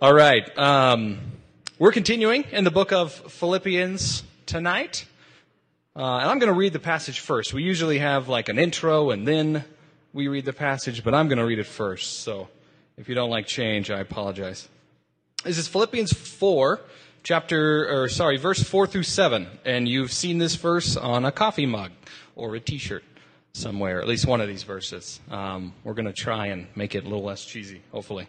All right. Um, we're continuing in the book of Philippians tonight. Uh, and I'm going to read the passage first. We usually have like an intro and then we read the passage, but I'm going to read it first. So if you don't like change, I apologize. This is Philippians 4, chapter, or sorry, verse 4 through 7. And you've seen this verse on a coffee mug or a t shirt somewhere, at least one of these verses. Um, we're going to try and make it a little less cheesy, hopefully.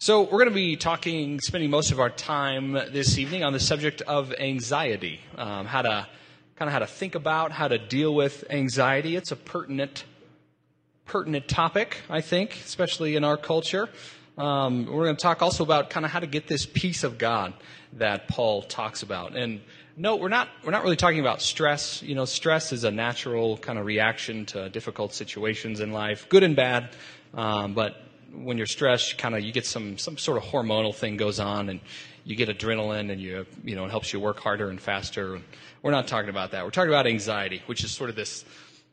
So, we're going to be talking, spending most of our time this evening on the subject of anxiety, um, how to kind of how to think about, how to deal with anxiety. It's a pertinent, pertinent topic, I think, especially in our culture. Um, we're going to talk also about kind of how to get this peace of God that Paul talks about. And no, we're not, we're not really talking about stress. You know, stress is a natural kind of reaction to difficult situations in life, good and bad. Um, but when you're stressed, kind of you get some some sort of hormonal thing goes on, and you get adrenaline, and you you know it helps you work harder and faster. We're not talking about that. We're talking about anxiety, which is sort of this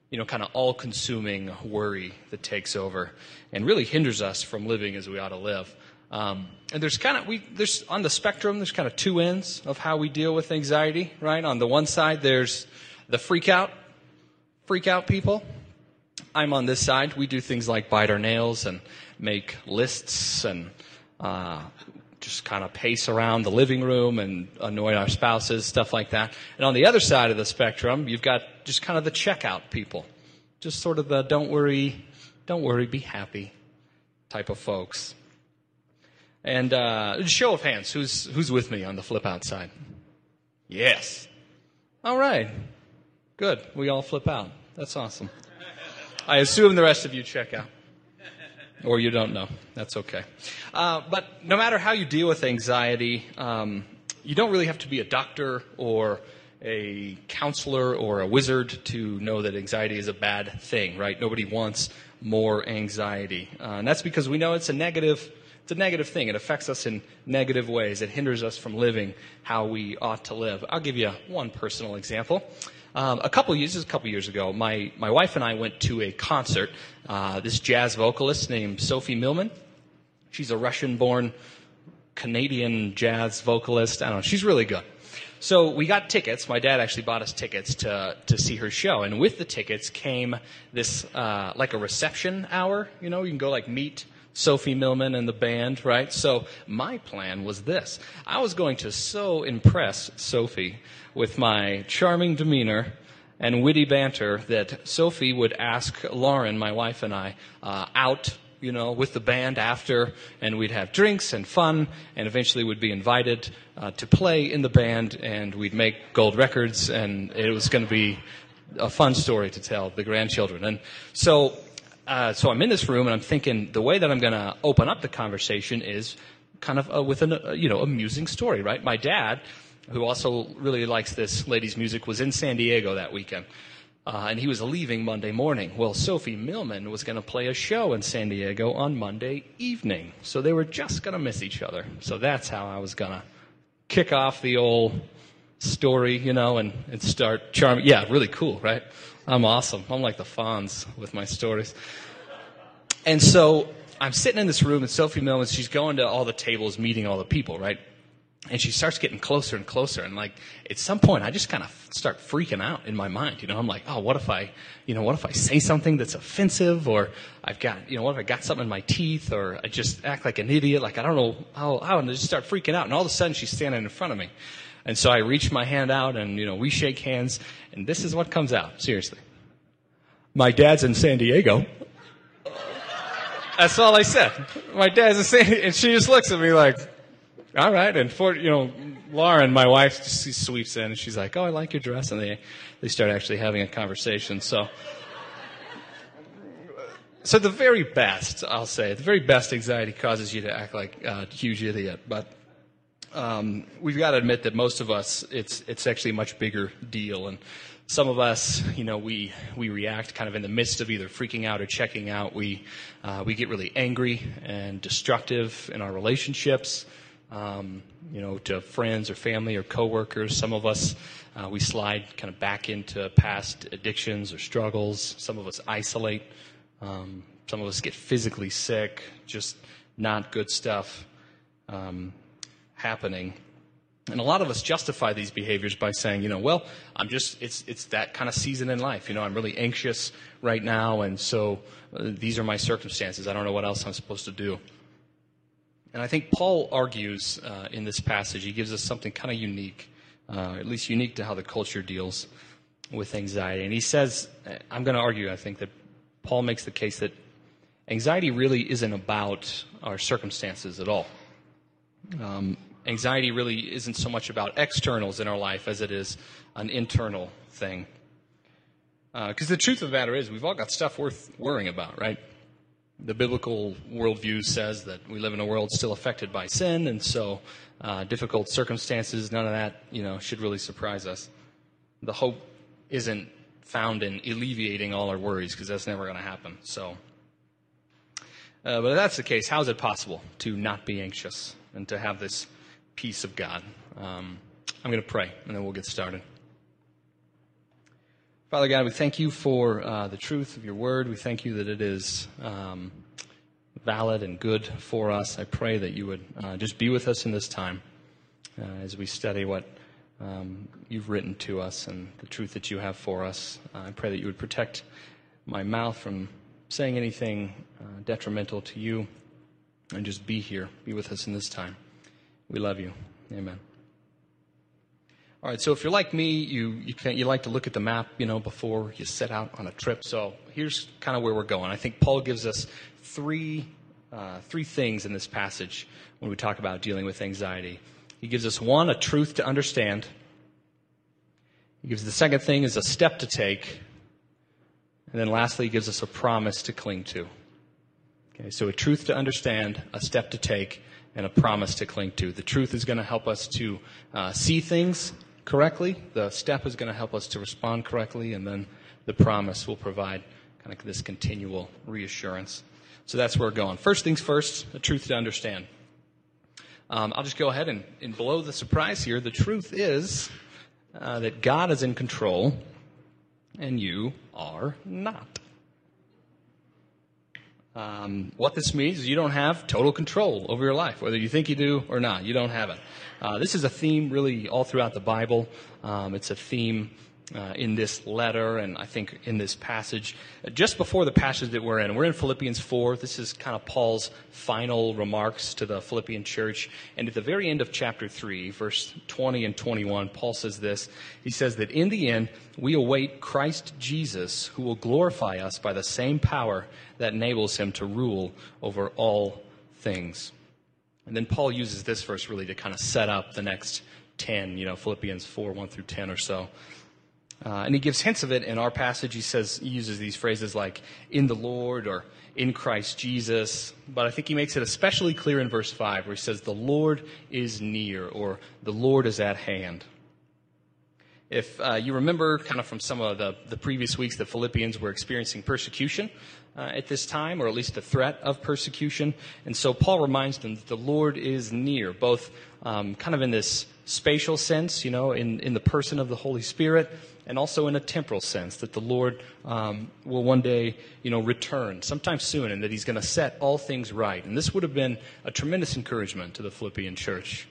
you know kind of all-consuming worry that takes over and really hinders us from living as we ought to live. Um, and there's kind of we there's on the spectrum there's kind of two ends of how we deal with anxiety, right? On the one side there's the freak out, freak out people. I'm on this side. We do things like bite our nails and make lists and uh, just kind of pace around the living room and annoy our spouses, stuff like that. And on the other side of the spectrum, you've got just kind of the checkout people, just sort of the don't worry, don't worry, be happy type of folks. And uh, show of hands, who's who's with me on the flip out side? Yes. All right. Good. We all flip out. That's awesome. I assume the rest of you check out or you don't know. That's okay. Uh, but no matter how you deal with anxiety, um, you don't really have to be a doctor or a counselor or a wizard to know that anxiety is a bad thing, right? Nobody wants more anxiety. Uh, and that's because we know it's a negative it's a negative thing. It affects us in negative ways. It hinders us from living how we ought to live. I'll give you one personal example. Um, a couple years, a couple years ago, my, my wife and I went to a concert. Uh, this jazz vocalist named Sophie Milman. She's a Russian-born Canadian jazz vocalist. I don't know. She's really good. So we got tickets. My dad actually bought us tickets to to see her show, and with the tickets came this uh, like a reception hour. You know, you can go like meet Sophie Milman and the band, right? So my plan was this. I was going to so impress Sophie with my charming demeanor and witty banter that Sophie would ask Lauren, my wife and I, uh, out, you know, with the band after, and we'd have drinks and fun, and eventually would be invited uh, to play in the band, and we'd make gold records, and it was going to be a fun story to tell the grandchildren. And so uh, so I'm in this room and I'm thinking the way that I'm going to open up the conversation is kind of uh, with a uh, you know amusing story, right? My dad, who also really likes this lady's music, was in San Diego that weekend. Uh, and he was leaving Monday morning. Well, Sophie Milman was going to play a show in San Diego on Monday evening. So they were just going to miss each other. So that's how I was going to kick off the old story, you know, and, and start charming. Yeah, really cool, right? I'm awesome. I'm like the Fonz with my stories. And so I'm sitting in this room, and Sophie Milman, she's going to all the tables, meeting all the people, right? And she starts getting closer and closer. And like, at some point, I just kind of start freaking out in my mind. You know, I'm like, oh, what if I, you know, what if I say something that's offensive? Or I've got, you know, what if I got something in my teeth? Or I just act like an idiot? Like, I don't know how, how, and I just start freaking out. And all of a sudden, she's standing in front of me. And so I reach my hand out and, you know, we shake hands and this is what comes out. Seriously. My dad's in San Diego. That's all I said. My dad's in San Diego. And she just looks at me like, all right. And for, you know, Lauren, my wife, she sweeps in and she's like, oh, I like your dress. And they, they start actually having a conversation. So, so the very best, I'll say, the very best anxiety causes you to act like a huge idiot. But um, we've got to admit that most of us, it's it's actually a much bigger deal. And some of us, you know, we we react kind of in the midst of either freaking out or checking out. We uh, we get really angry and destructive in our relationships. Um, you know, to friends or family or coworkers. Some of us, uh, we slide kind of back into past addictions or struggles. Some of us isolate. Um, some of us get physically sick. Just not good stuff um, happening. And a lot of us justify these behaviors by saying, you know, well, I'm just, it's, it's that kind of season in life. You know, I'm really anxious right now, and so uh, these are my circumstances. I don't know what else I'm supposed to do. And I think Paul argues uh, in this passage, he gives us something kind of unique, uh, at least unique to how the culture deals with anxiety. And he says, I'm going to argue, I think, that Paul makes the case that anxiety really isn't about our circumstances at all. Um, anxiety really isn't so much about externals in our life as it is an internal thing. Because uh, the truth of the matter is, we've all got stuff worth worrying about, right? the biblical worldview says that we live in a world still affected by sin, and so uh, difficult circumstances, none of that, you know, should really surprise us. The hope isn't found in alleviating all our worries, because that's never going to happen. So, uh, but if that's the case, how is it possible to not be anxious and to have this peace of God? Um, I'm going to pray, and then we'll get started. Father God, we thank you for uh, the truth of your word. We thank you that it is um, valid and good for us. I pray that you would uh, just be with us in this time uh, as we study what um, you've written to us and the truth that you have for us. I pray that you would protect my mouth from saying anything uh, detrimental to you and just be here. Be with us in this time. We love you. Amen. All right, so if you're like me, you, you, you like to look at the map, you know, before you set out on a trip. So here's kind of where we're going. I think Paul gives us three, uh, three things in this passage when we talk about dealing with anxiety. He gives us one, a truth to understand. He gives the second thing is a step to take. And then lastly, he gives us a promise to cling to. Okay, so a truth to understand, a step to take, and a promise to cling to. The truth is going to help us to uh, see things correctly. The step is going to help us to respond correctly, and then the promise will provide kind of this continual reassurance. So that's where we're going. First things first, the truth to understand. Um, I'll just go ahead and, and, blow the surprise here. The truth is uh, that God is in control, and you are not. Um, what this means is you don't have total control over your life, whether you think you do or not. You don't have it. Uh, this is a theme really all throughout the Bible. Um, it's a theme uh, in this letter and I think in this passage. Just before the passage that we're in, we're in Philippians 4. This is kind of Paul's final remarks to the Philippian church. And at the very end of chapter 3, verse 20 and 21, Paul says this. He says that in the end, we await Christ Jesus, who will glorify us by the same power that enables him to rule over all things. And then Paul uses this verse really to kind of set up the next 10, you know, Philippians 4, 1 through 10 or so. Uh, and he gives hints of it in our passage. He says, he uses these phrases like in the Lord or in Christ Jesus. But I think he makes it especially clear in verse 5 where he says, the Lord is near or the Lord is at hand. If uh, you remember kind of from some of the, the previous weeks, the Philippians were experiencing persecution uh, at this time, or at least the threat of persecution. And so Paul reminds them that the Lord is near, both um, kind of in this spatial sense, you know, in, in the person of the Holy Spirit, and also in a temporal sense, that the Lord um, will one day, you know, return sometime soon, and that He's going to set all things right. And this would have been a tremendous encouragement to the Philippian church,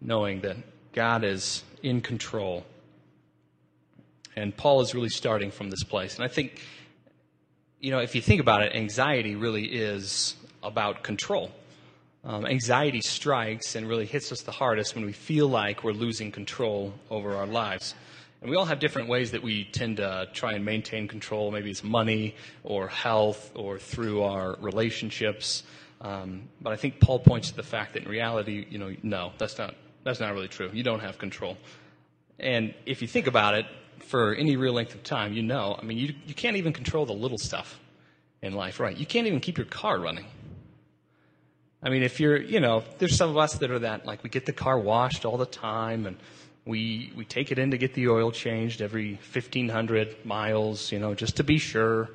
knowing that God is in control. And Paul is really starting from this place. And I think you know, if you think about it, anxiety really is about control. Um, anxiety strikes and really hits us the hardest when we feel like we're losing control over our lives. And we all have different ways that we tend to try and maintain control. Maybe it's money or health or through our relationships. Um, but I think Paul points to the fact that in reality, you know, no, that's not, that's not really true. You don't have control. And if you think about it, for any real length of time, you know, I mean, you, you can't even control the little stuff. in life, right? You can't even keep your car running. I mean, if you're, you know, there's some of us that are that, like, we get the car washed all the time and we, we take it in to get the oil changed every 1500 miles, you know, just to be sure.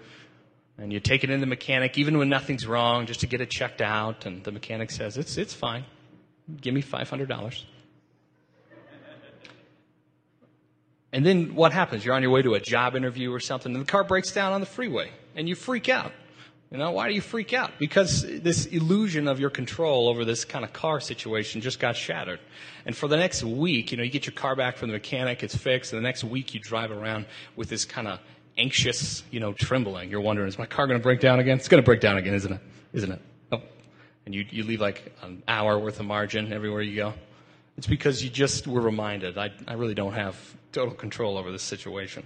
And you take it in the mechanic even when nothing's wrong just to get it checked out. And the mechanic says, it's, it's fine. Give me $500. And then what happens? You're on your way to a job interview or something and the car breaks down on the freeway and you freak out. You know, why do you freak out? Because this illusion of your control over this kind of car situation just got shattered. And for the next week, you know, you get your car back from the mechanic, it's fixed, and the next week you drive around with this kind of anxious, you know, trembling. You're wondering, is my car going to break down again? It's going to break down again, isn't it? Isn't it? Oh. And you, you leave like an hour worth of margin everywhere you go. It's because you just were reminded, I, I really don't have total control over this situation.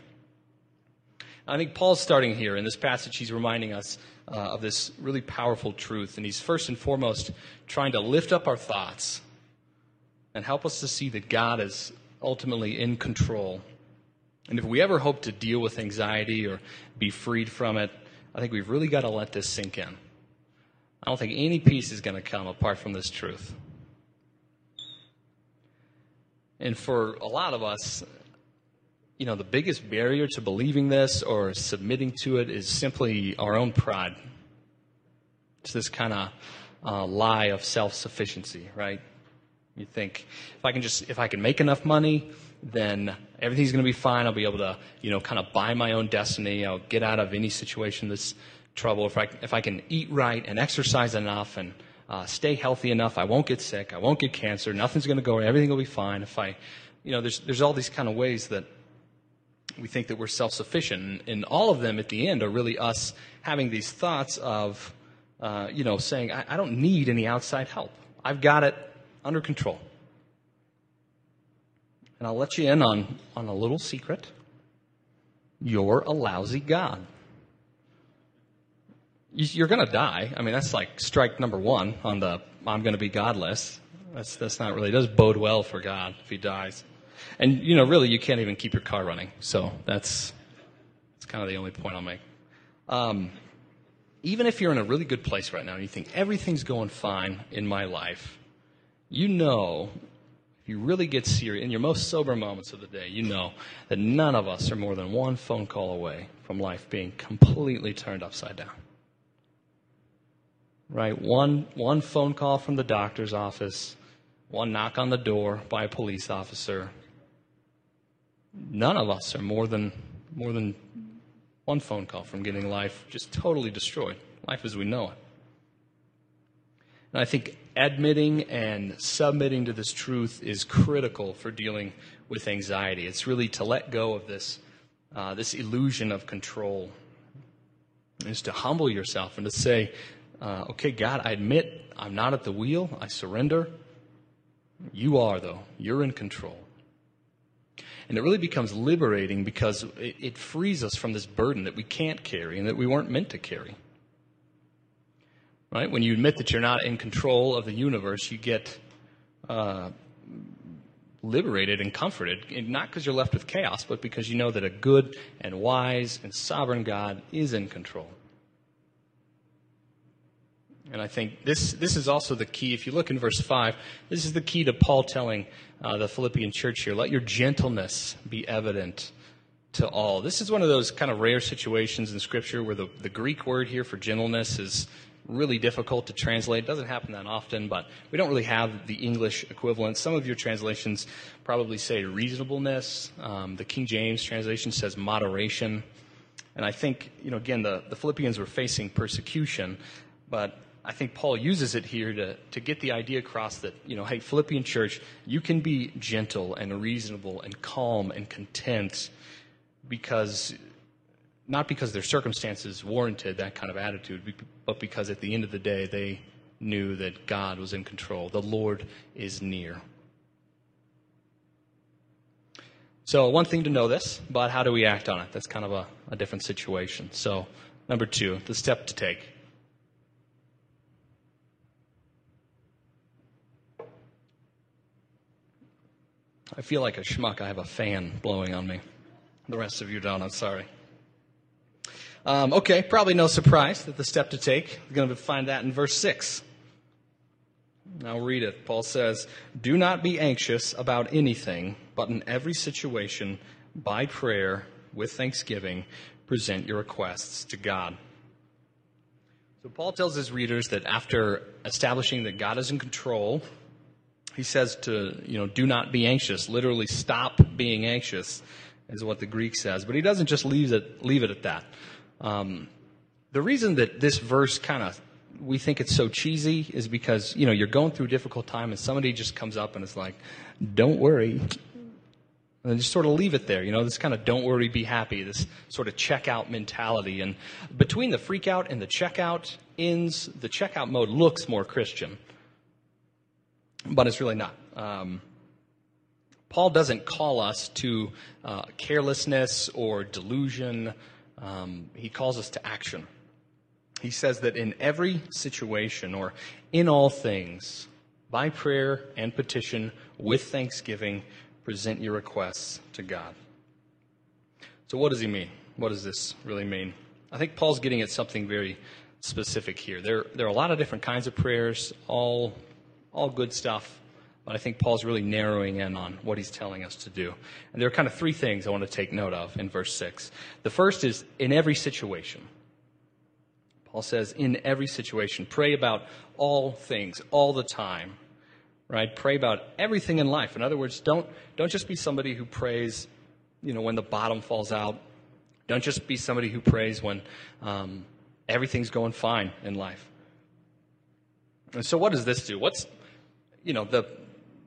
I think Paul's starting here in this passage. He's reminding us uh, of this really powerful truth. And he's first and foremost trying to lift up our thoughts and help us to see that God is ultimately in control. And if we ever hope to deal with anxiety or be freed from it, I think we've really got to let this sink in. I don't think any peace is going to come apart from this truth. And for a lot of us, you know, the biggest barrier to believing this or submitting to it is simply our own pride. It's this kind of uh, lie of self sufficiency, right? You think if I can just if I can make enough money, then everything's going to be fine. I'll be able to, you know, kind of buy my own destiny. I'll get out of any situation that's trouble. If I if I can eat right and exercise enough and uh, stay healthy enough, I won't get sick. I won't get cancer. Nothing's going to go. Everything will be fine. If I, you know, there's there's all these kind of ways that we think that we're self sufficient. And all of them at the end are really us having these thoughts of, uh, you know, saying, I, I don't need any outside help. I've got it under control. And I'll let you in on, on a little secret. You're a lousy God. You're going to die. I mean, that's like strike number one on the I'm going to be godless. That's, that's not really, it does bode well for God if he dies. And, you know, really, you can't even keep your car running. So that's, that's kind of the only point I'll make. Um, even if you're in a really good place right now and you think everything's going fine in my life, you know, if you really get serious, in your most sober moments of the day, you know that none of us are more than one phone call away from life being completely turned upside down. Right? One, one phone call from the doctor's office, one knock on the door by a police officer, none of us are more than more than one phone call from getting life just totally destroyed, life as we know it. And I think admitting and submitting to this truth is critical for dealing with anxiety. It's really to let go of this uh, this illusion of control. Is to humble yourself and to say, uh, "Okay, God, I admit I'm not at the wheel. I surrender. You are, though. You're in control." And it really becomes liberating because it, it frees us from this burden that we can't carry and that we weren't meant to carry. Right? When you admit that you're not in control of the universe, you get uh, liberated and comforted, and not because you're left with chaos, but because you know that a good and wise and sovereign God is in control. And I think this, this is also the key. If you look in verse 5, this is the key to Paul telling uh, the Philippian church here let your gentleness be evident to all. This is one of those kind of rare situations in Scripture where the, the Greek word here for gentleness is really difficult to translate. It doesn't happen that often, but we don't really have the English equivalent. Some of your translations probably say reasonableness. Um, the King James translation says moderation. And I think, you know, again, the, the Philippians were facing persecution, but I think Paul uses it here to, to get the idea across that, you know, hey, Philippian church, you can be gentle and reasonable and calm and content because, not because their circumstances warranted that kind of attitude, but because at the end of the day, they knew that God was in control. The Lord is near. So, one thing to know this, but how do we act on it? That's kind of a, a different situation. So, number two, the step to take. I feel like a schmuck. I have a fan blowing on me. The rest of you don't. I'm sorry. Um, okay, probably no surprise that the step to take. We're going to find that in verse 6. I'll read it. Paul says, Do not be anxious about anything, but in every situation, by prayer, with thanksgiving, present your requests to God. So Paul tells his readers that after establishing that God is in control, he says to, you know, do not be anxious. Literally, stop being anxious, is what the Greek says. But he doesn't just leave it, leave it at that. Um, the reason that this verse kind of we think it's so cheesy is because you know you're going through a difficult time and somebody just comes up and is like, "Don't worry," and just sort of leave it there. You know, this kind of "don't worry, be happy," this sort of checkout mentality. And between the freak out and the checkout ins, the checkout mode looks more Christian, but it's really not. Um, Paul doesn't call us to uh, carelessness or delusion. Um, he calls us to action he says that in every situation or in all things, by prayer and petition with thanksgiving, present your requests to God. So, what does he mean? What does this really mean? I think Paul's getting at something very specific here. There, there are a lot of different kinds of prayers, all, all good stuff, but I think Paul's really narrowing in on what he's telling us to do. And there are kind of three things I want to take note of in verse 6. The first is in every situation. Paul says, in every situation, pray about all things, all the time. Right? Pray about everything in life. In other words, don't, don't just be somebody who prays, you know, when the bottom falls out. Don't just be somebody who prays when um, everything's going fine in life. And so, what does this do? What's, you know, the,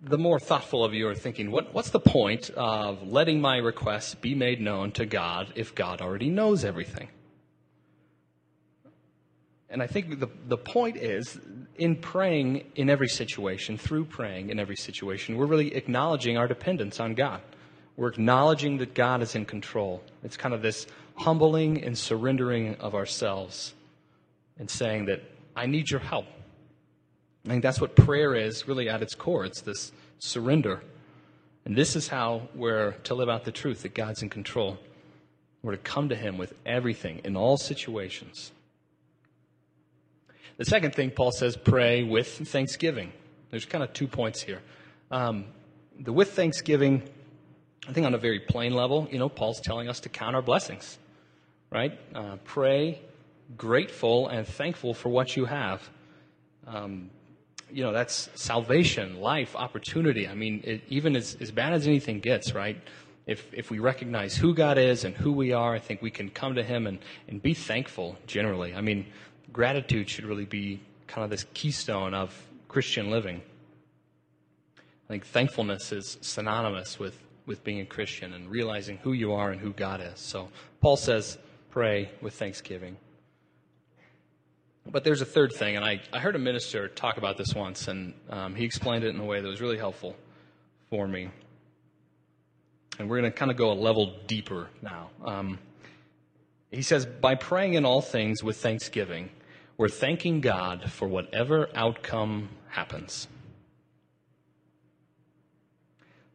the more thoughtful of you are thinking, what, what's the point of letting my requests be made known to God if God already knows everything? And I think the, the point is, in praying in every situation, through praying in every situation, we're really acknowledging our dependence on God. We're acknowledging that God is in control. It's kind of this humbling and surrendering of ourselves and saying that I need your help. I think that's what prayer is really at its core. It's this surrender. And this is how we're to live out the truth that God's in control. We're to come to Him with everything in all situations. The second thing Paul says, pray with thanksgiving. There's kind of two points here. Um, the with thanksgiving, I think on a very plain level, you know, Paul's telling us to count our blessings, right? Uh, pray grateful and thankful for what you have. Um, you know, that's salvation, life, opportunity. I mean, it, even as, as bad as anything gets, right? If, if we recognize who God is and who we are, I think we can come to Him and, and be thankful generally. I mean, gratitude should really be kind of this keystone of Christian living. I think thankfulness is synonymous with, with being a Christian and realizing who you are and who God is. So Paul says, pray with thanksgiving. But there's a third thing, and I, I heard a minister talk about this once, and um, he explained it in a way that was really helpful for me. And we're going to kind of go a level deeper now. Um, he says, by praying in all things with thanksgiving, we're thanking God for whatever outcome happens.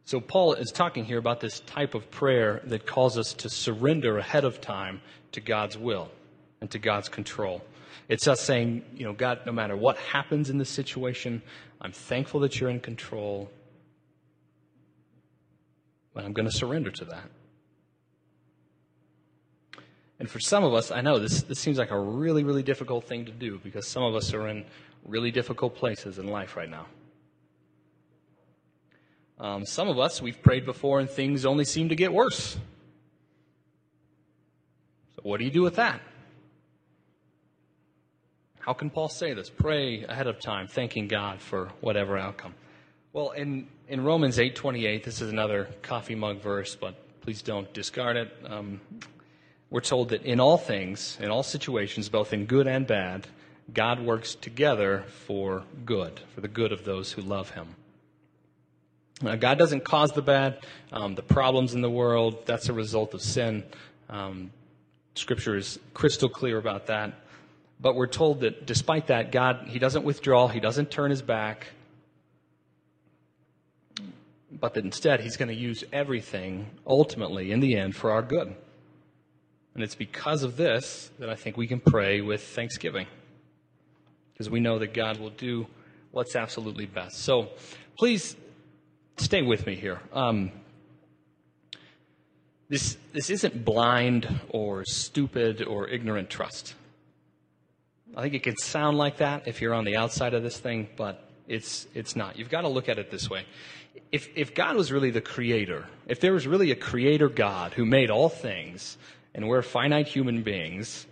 So, Paul is talking here about this type of prayer that calls us to surrender ahead of time to God's will and to God's control. It's us saying, you know, God, no matter what happens in this situation, I'm thankful that you're in control, but I'm going to surrender to that. And for some of us, I know this, this seems like a really, really difficult thing to do because some of us are in really difficult places in life right now. Um, some of us, we've prayed before and things only seem to get worse. So, what do you do with that? How can Paul say this? Pray ahead of time, thanking God for whatever outcome. Well, in, in Romans 8.28, this is another coffee mug verse, but please don't discard it. Um, we're told that in all things, in all situations, both in good and bad, God works together for good, for the good of those who love Him. Now, God doesn't cause the bad, um, the problems in the world, that's a result of sin. Um, scripture is crystal clear about that. But we're told that despite that, God, He doesn't withdraw, He doesn't turn His back, but that instead He's going to use everything ultimately in the end for our good. And it's because of this that I think we can pray with thanksgiving. Because we know that God will do what's absolutely best. So please stay with me here. Um, this, this isn't blind or stupid or ignorant trust. I think it could sound like that if you're on the outside of this thing, but it's, it's not. You've got to look at it this way. If, if God was really the creator, if there was really a creator God who made all things, and we're finite human beings,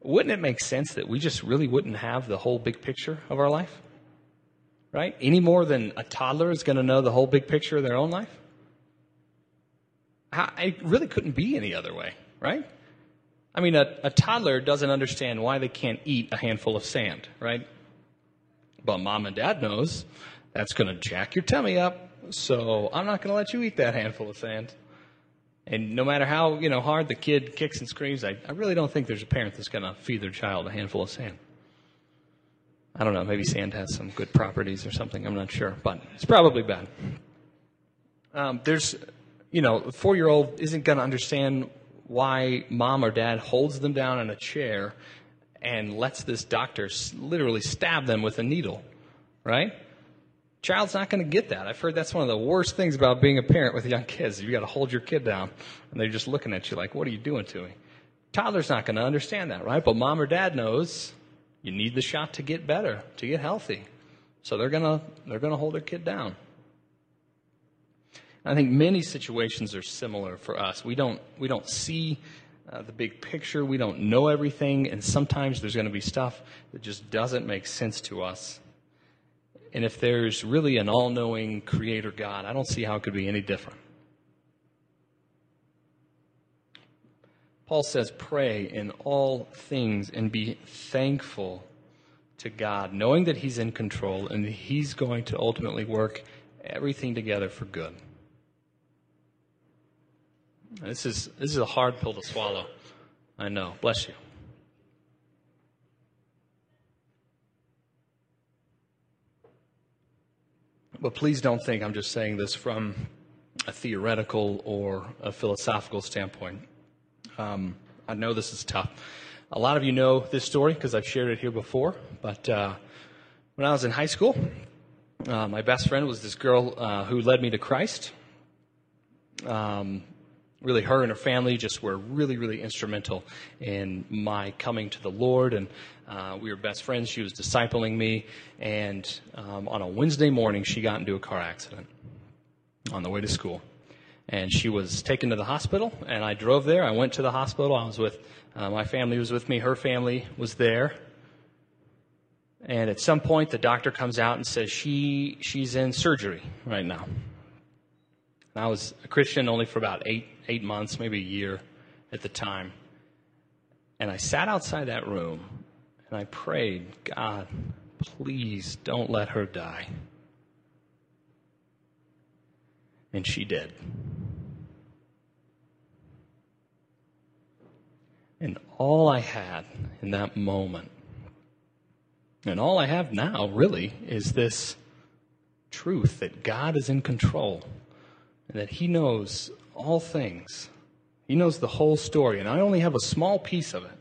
wouldn't it make sense that we just really wouldn't have the whole big picture of our life? Right? Any more than a toddler is going to know the whole big picture of their own life? I really couldn't be any other way, right? I mean, a, a toddler doesn't understand why they can't eat a handful of sand, right? But mom and dad knows that's going to jack your tummy up, so I'm not going to let you eat that handful of sand. And no matter how you know hard the kid kicks and screams, I, I really don't think there's a parent that's going to feed their child a handful of sand. I don't know. Maybe sand has some good properties or something. I'm not sure, but it's probably bad. Um, there's, you know, a four year old isn't going to understand why mom or dad holds them down in a chair and lets this doctor literally stab them with a needle, right? Child's not going to get that. I've heard that's one of the worst things about being a parent with young kids. You got to hold your kid down, and they're just looking at you like, "What are you doing to me?" Toddler's not going to understand that, right? But mom or dad knows you need the shot to get better, to get healthy. So they're going to they're going to hold their kid down. I think many situations are similar for us. We don't we don't see uh, the big picture. We don't know everything, and sometimes there's going to be stuff that just doesn't make sense to us. And if there's really an all knowing creator God, I don't see how it could be any different. Paul says, Pray in all things and be thankful to God, knowing that He's in control and He's going to ultimately work everything together for good. This is, this is a hard pill to swallow. I know. Bless you. But please don't think I'm just saying this from a theoretical or a philosophical standpoint. Um, I know this is tough. A lot of you know this story because I've shared it here before. But uh, when I was in high school, uh, my best friend was this girl uh, who led me to Christ. Um, really, her and her family just were really, really instrumental in my coming to the Lord. And uh, we were best friends. She was discipling me. And um, on a Wednesday morning, she got into a car accident on the way to school. And she was taken to the hospital, and I drove there. I went to the hospital. I was with, uh, my family was with me. Her family was there. And at some point, the doctor comes out and says she, she's in surgery right now. And I was a Christian only for about eight, eight months, maybe a year at the time. And I sat outside that room and I prayed, God, please don't let her die. And she did. And all I had in that moment, and all I have now really, is this truth that God is in control and that He knows all things. He knows the whole story, and I only have a small piece of it.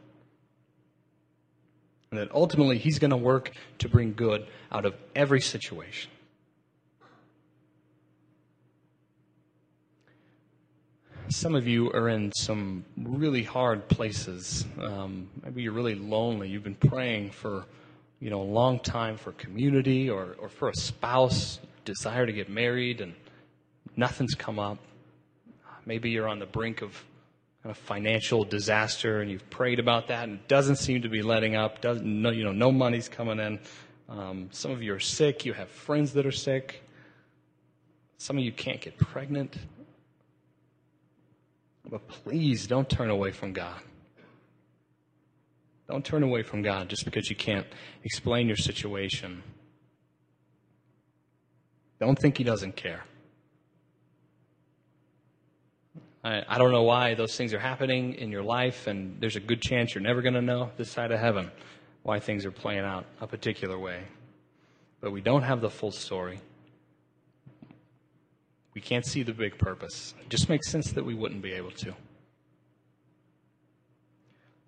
And that ultimately He's going to work to bring good out of every situation. Some of you are in some really hard places. Um, maybe you're really lonely. You've been praying for, you know, a long time for community or, or for a spouse, desire to get married, and nothing's come up. Maybe you're on the brink of kind of financial disaster and you've prayed about that and it doesn't seem to be letting up. Doesn't, no, you know, no money's coming in. Um, some of you are sick. You have friends that are sick. Some of you can't get pregnant. But please don't turn away from God. Don't turn away from God just because you can't explain your situation. Don't think He doesn't care. I, I don't know why those things are happening in your life, and there's a good chance you're never going to know this side of heaven why things are playing out a particular way. But we don't have the full story. We can't see the big purpose. It just makes sense that we wouldn't be able to.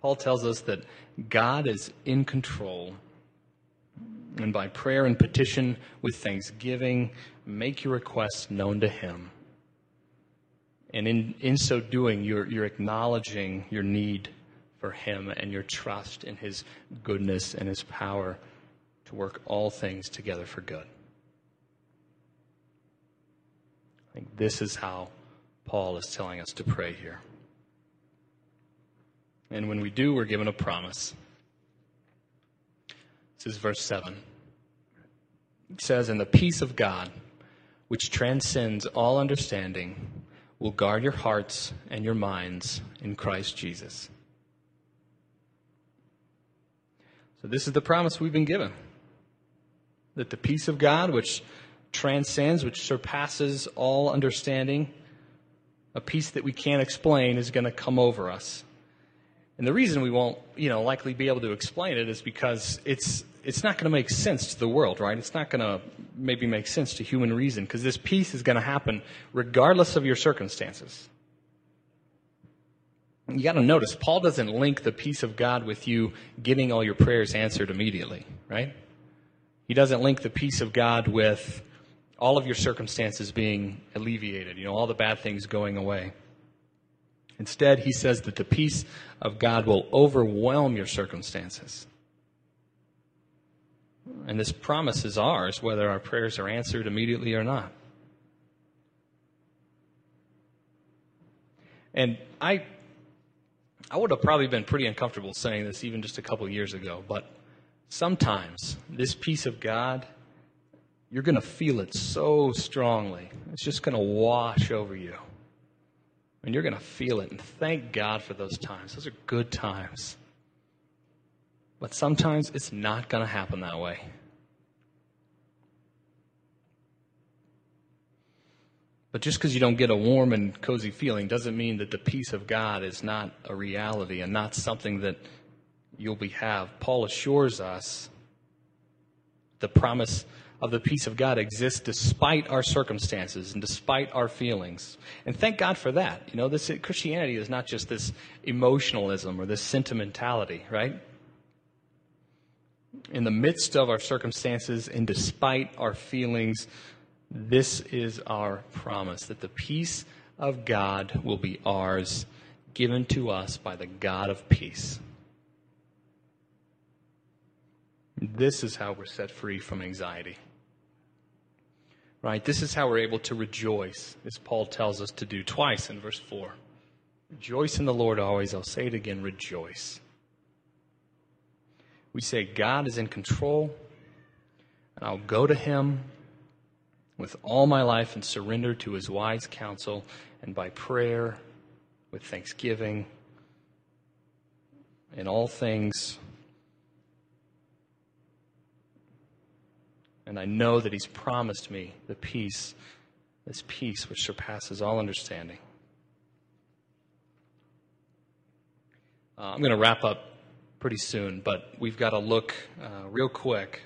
Paul tells us that God is in control. And by prayer and petition with thanksgiving, make your requests known to Him. And in, in so doing, you're, you're acknowledging your need for Him and your trust in His goodness and His power to work all things together for good. I think this is how Paul is telling us to pray here. And when we do, we're given a promise. This is verse 7. It says, And the peace of God, which transcends all understanding, will guard your hearts and your minds in Christ Jesus. So, this is the promise we've been given that the peace of God, which transcends, which surpasses all understanding, a peace that we can't explain, is going to come over us. And the reason we won't, you know, likely be able to explain it is because it's it's not going to make sense to the world, right? It's not going to maybe make sense to human reason because this peace is going to happen regardless of your circumstances. You got to notice, Paul doesn't link the peace of God with you getting all your prayers answered immediately, right? He doesn't link the peace of God with all of your circumstances being alleviated, you know, all the bad things going away. Instead, he says that the peace of God will overwhelm your circumstances. And this promise is ours, whether our prayers are answered immediately or not. And I, I would have probably been pretty uncomfortable saying this even just a couple years ago, but sometimes this peace of God, you're going to feel it so strongly. It's just going to wash over you. And you're going to feel it. And thank God for those times. Those are good times. But sometimes it's not going to happen that way. But just because you don't get a warm and cozy feeling doesn't mean that the peace of God is not a reality and not something that you'll be have. Paul assures us the promise of the peace of God exists despite our circumstances and despite our feelings. And thank God for that. You know, this Christianity is not just this emotionalism or this sentimentality, right? In the midst of our circumstances and despite our feelings, this is our promise that the peace of God will be ours, given to us by the God of peace. This is how we're set free from anxiety. Right? This is how we're able to rejoice, as Paul tells us to do twice in verse 4. Rejoice in the Lord always. I'll say it again rejoice. We say, God is in control, and I'll go to Him with all my life and surrender to His wise counsel, and by prayer, with thanksgiving, in all things. And I know that He's promised me the peace, this peace which surpasses all understanding. Uh, I'm going to wrap up pretty soon, but we've got to look uh, real quick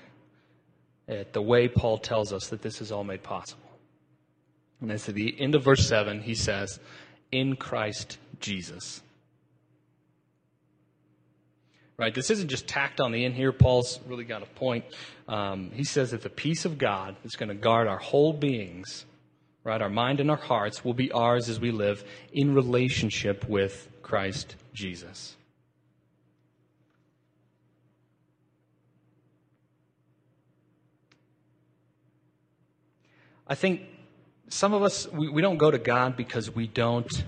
at the way Paul tells us that this is all made possible. And it's at the end of verse 7, he says, In Christ Jesus. Right? This isn't just tacked on the end here. Paul's really got a point. Um, he says that the peace of God is going to guard our whole beings, right? Our mind and our hearts will be ours as we live in relationship with Christ Jesus. I think some of us, we, we don't go to God because we don't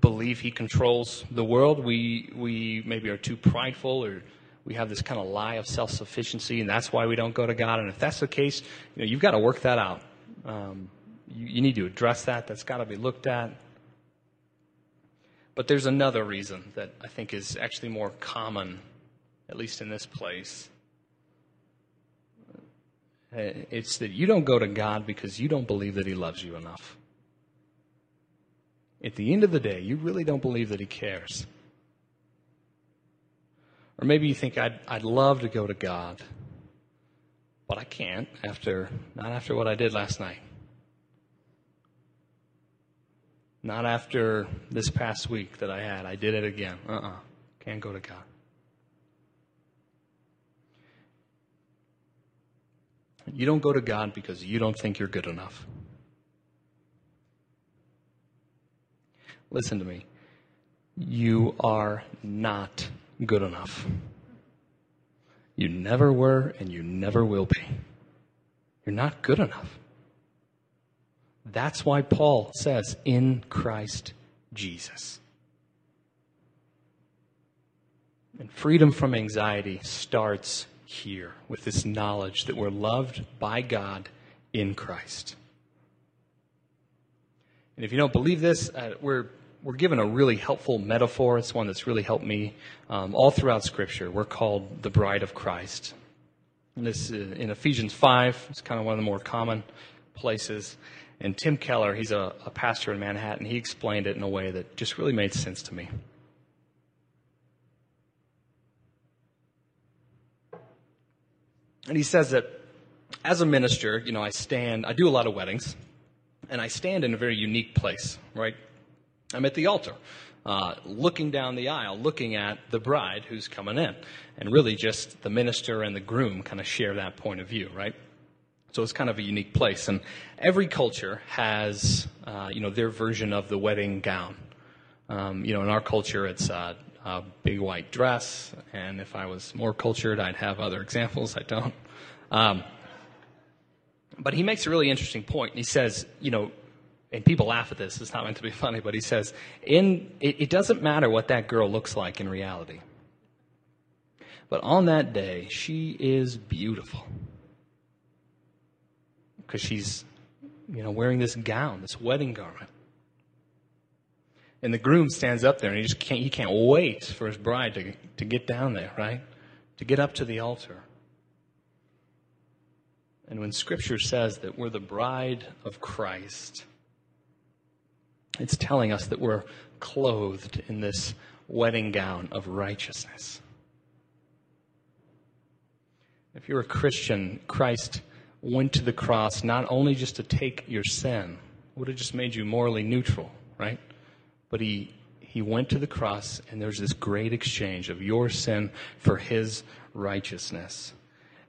believe He controls the world. We, we maybe are too prideful or we have this kind of lie of self sufficiency, and that's why we don't go to God. And if that's the case, you know, you've got to work that out. Um, you, you need to address that. That's got to be looked at. But there's another reason that I think is actually more common, at least in this place. Uh, it's that you don't go to God because you don't believe that He loves you enough. At the end of the day, you really don't believe that He cares. Or maybe you think, I'd, I'd love to go to God, but I can't after, not after what I did last night. Not after this past week that I had. I did it again. Uh uh-uh. uh Can't go to God. You don't go to God because you don't think you're good enough. Listen to me. You are not good enough. You never were and you never will be. You're not good enough. That's why Paul says, in Christ Jesus. And freedom from anxiety starts here with this knowledge that we're loved by God in Christ. And if you don't believe this, uh, we're we're given a really helpful metaphor. It's one that's really helped me um, all throughout Scripture. We're called the bride of Christ. And this uh, in Ephesians 5. It's kind of one of the more common places. And Tim Keller, he's a, a pastor in Manhattan, he explained it in a way that just really made sense to me. And he says that as a minister, you know, I stand, I do a lot of weddings, and I stand in a very unique place, right? I'm at the altar, uh, looking down the aisle, looking at the bride who's coming in. And really just the minister and the groom kind of share that point of view, right? So it's kind of a unique place. And every culture has, uh, you know, their version of the wedding gown. Um, you know, in our culture, it's a big white dress. And if I was more cultured, I'd have other examples. I don't. Um, but he makes a really interesting point. He says, you know, and people laugh at this. It's not meant to be funny, but he says, in, it, it doesn't matter what that girl looks like in reality. But on that day, she is beautiful because she's, you know, wearing this gown, this wedding garment. And the groom stands up there and he just can't, he can't wait for his bride to, to get down there, right? To get up to the altar. And when scripture says that we're the bride of Christ, it's telling us that we're clothed in this wedding gown of righteousness. If you're a Christian, Christ went to the cross not only just to take your sin, would have just made you morally neutral? But he he went to the cross and there's this great exchange of your sin for his righteousness.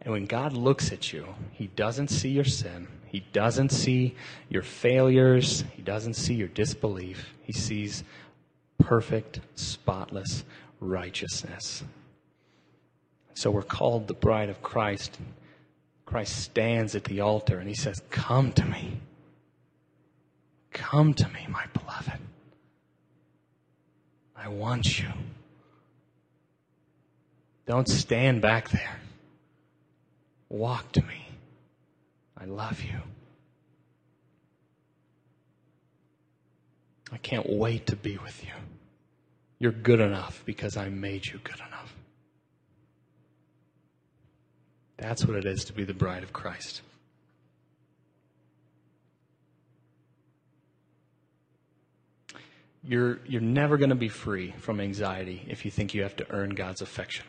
And when God looks at you, he doesn't see your sin. He doesn't see your failures. He doesn't see your disbelief. He sees perfect, spotless righteousness. So we're called the bride of Christ. Christ stands at the altar and he says, Come to me. Come to me, my beloved. I want you. Don't stand back there. Walk to me. I love you. I can't wait to be with you. You're good enough because I made you good enough. That's what it is to be the bride of Christ. You're, you're never going to be free from anxiety if you think you have to earn God's affection.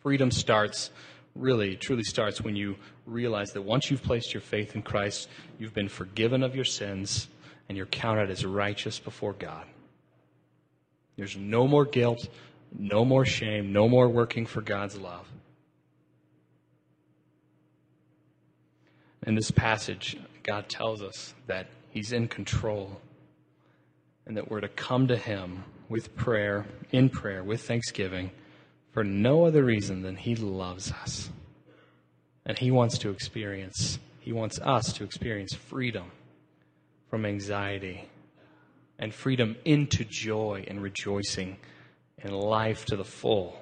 Freedom starts, really, truly starts when you realize that once you've placed your faith in Christ, you've been forgiven of your sins and you're counted as righteous before God. There's no more guilt, no more shame, no more working for God's love. In this passage, God tells us that He's in control and that we're to come to Him with prayer, in prayer, with thanksgiving, for no other reason than He loves us. And He wants to experience, He wants us to experience freedom from anxiety and freedom into joy and rejoicing and life to the full.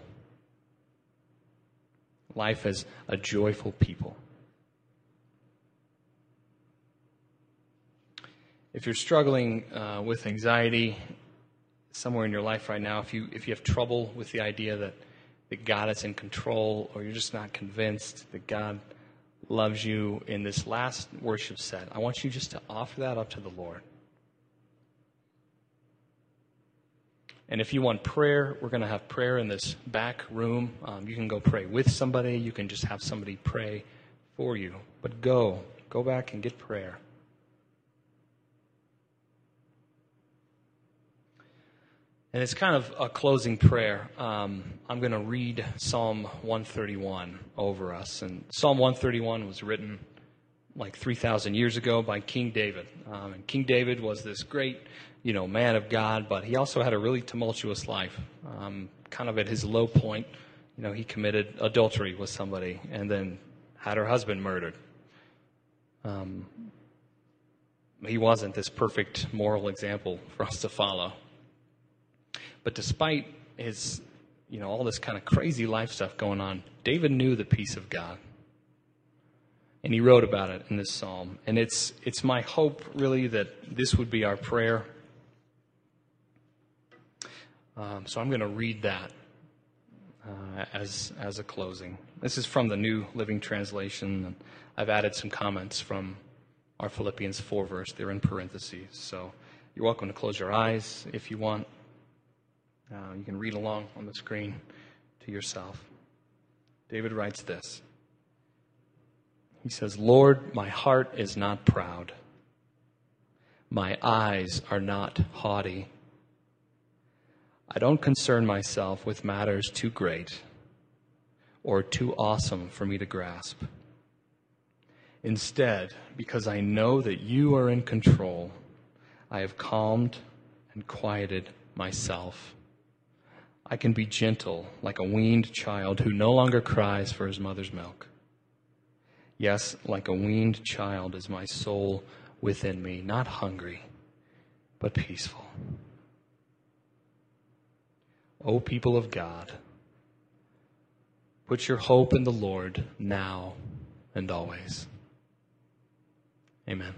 Life as a joyful people. If you're struggling uh, with anxiety somewhere in your life right now, if you, if you have trouble with the idea that, that God is in control, or you're just not convinced that God loves you in this last worship set, I want you just to offer that up to the Lord. And if you want prayer, we're going to have prayer in this back room. Um, you can go pray with somebody. You can just have somebody pray for you. But go, go back and get prayer. And it's kind of a closing prayer. Um, I'm going to read Psalm 131 over us. And Psalm 131 was written like 3,000 years ago by King David. Um, and King David was this great, you know, man of God, but he also had a really tumultuous life. Um, kind of at his low point, you know, he committed adultery with somebody and then had her husband murdered. Um, he wasn't this perfect moral example for us to follow. But despite his, you know, all this kind of crazy life stuff going on, David knew the peace of God. And he wrote about it in this psalm. And it's, it's my hope, really, that this would be our prayer. Um, so I'm going to read that uh, as, as a closing. This is from the New Living Translation. And I've added some comments from our Philippians 4 verse. They're in parentheses. So you're welcome to close your eyes if you want. Uh, you can read along on the screen to yourself. David writes this. He says, Lord, my heart is not proud. My eyes are not haughty. I don't concern myself with matters too great or too awesome for me to grasp. Instead, because I know that you are in control, I have calmed and quieted myself. I can be gentle like a weaned child who no longer cries for his mother's milk. Yes, like a weaned child is my soul within me, not hungry, but peaceful. O people of God, put your hope in the Lord now and always. Amen.